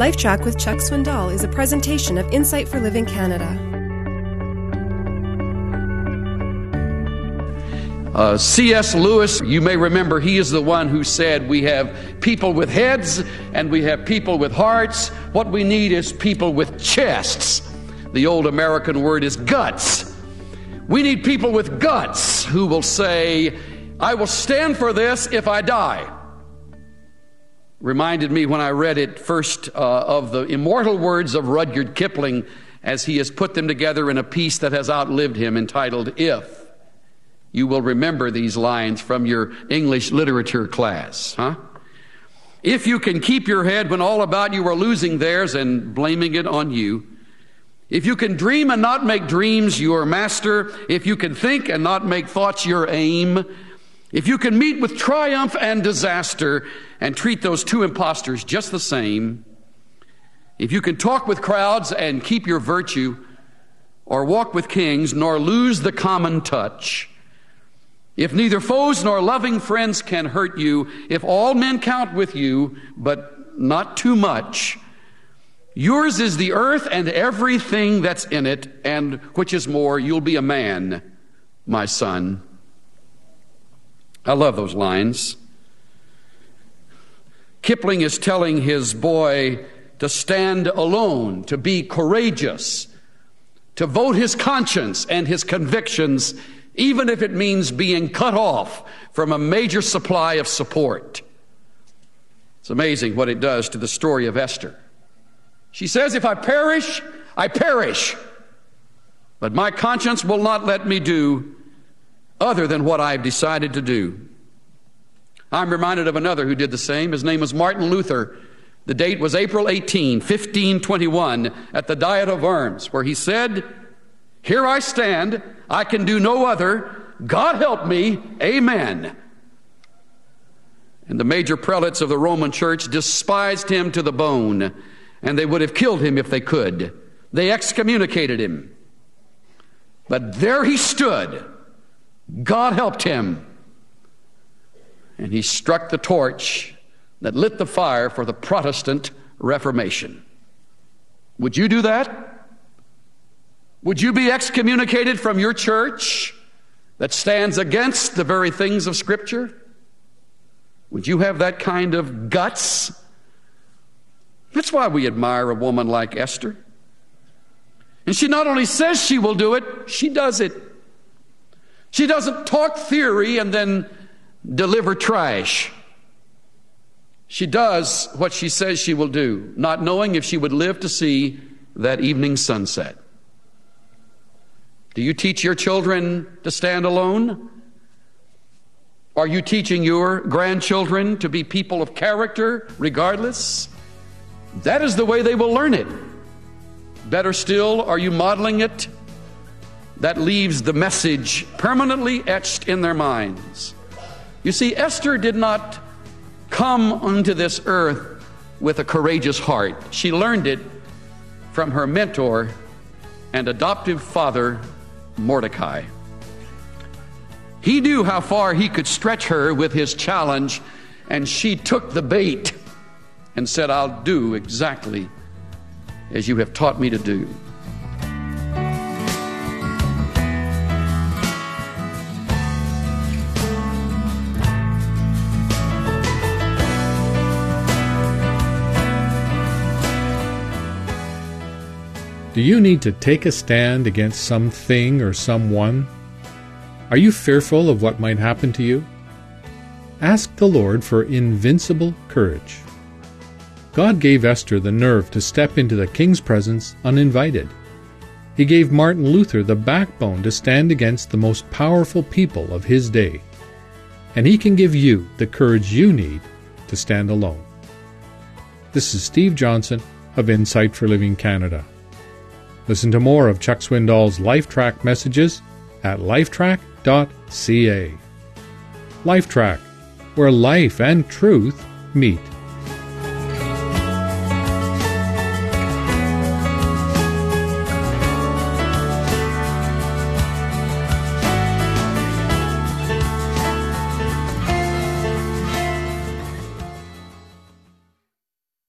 LifeTrac with Chuck Swindoll is a presentation of Insight for Living Canada. Uh, C.S. Lewis, you may remember, he is the one who said, We have people with heads and we have people with hearts. What we need is people with chests. The old American word is guts. We need people with guts who will say, I will stand for this if I die reminded me when I read it first uh, of the immortal words of Rudyard Kipling as he has put them together in a piece that has outlived him entitled If. You will remember these lines from your English literature class, huh? If you can keep your head when all about you are losing theirs and blaming it on you, if you can dream and not make dreams your master, if you can think and not make thoughts your aim, if you can meet with triumph and disaster and treat those two impostors just the same, if you can talk with crowds and keep your virtue, or walk with kings, nor lose the common touch, if neither foes nor loving friends can hurt you, if all men count with you, but not too much, yours is the earth and everything that's in it, and which is more, you'll be a man, my son. I love those lines. Kipling is telling his boy to stand alone, to be courageous, to vote his conscience and his convictions, even if it means being cut off from a major supply of support. It's amazing what it does to the story of Esther. She says, If I perish, I perish. But my conscience will not let me do other than what I've decided to do. I'm reminded of another who did the same. His name was Martin Luther. The date was April 18, 1521, at the Diet of Worms, where he said, Here I stand, I can do no other. God help me, amen. And the major prelates of the Roman church despised him to the bone, and they would have killed him if they could. They excommunicated him. But there he stood God helped him. And he struck the torch that lit the fire for the Protestant Reformation. Would you do that? Would you be excommunicated from your church that stands against the very things of Scripture? Would you have that kind of guts? That's why we admire a woman like Esther. And she not only says she will do it, she does it. She doesn't talk theory and then deliver trash. She does what she says she will do, not knowing if she would live to see that evening sunset. Do you teach your children to stand alone? Are you teaching your grandchildren to be people of character regardless? That is the way they will learn it. Better still, are you modeling it that leaves the message permanently etched in their minds. You see, Esther did not come onto this earth with a courageous heart. She learned it from her mentor and adoptive father, Mordecai. He knew how far he could stretch her with his challenge, and she took the bait and said, I'll do exactly as you have taught me to do. Do you need to take a stand against something or someone? Are you fearful of what might happen to you? Ask the Lord for invincible courage. God gave Esther the nerve to step into the king's presence uninvited. He gave Martin Luther the backbone to stand against the most powerful people of his day. And he can give you the courage you need to stand alone. This is Steve Johnson of Insight for Living Canada. Listen to more of Chuck Swindoll's LifeTrac messages at lifetrac.ca. LifeTrac, where life and truth meet.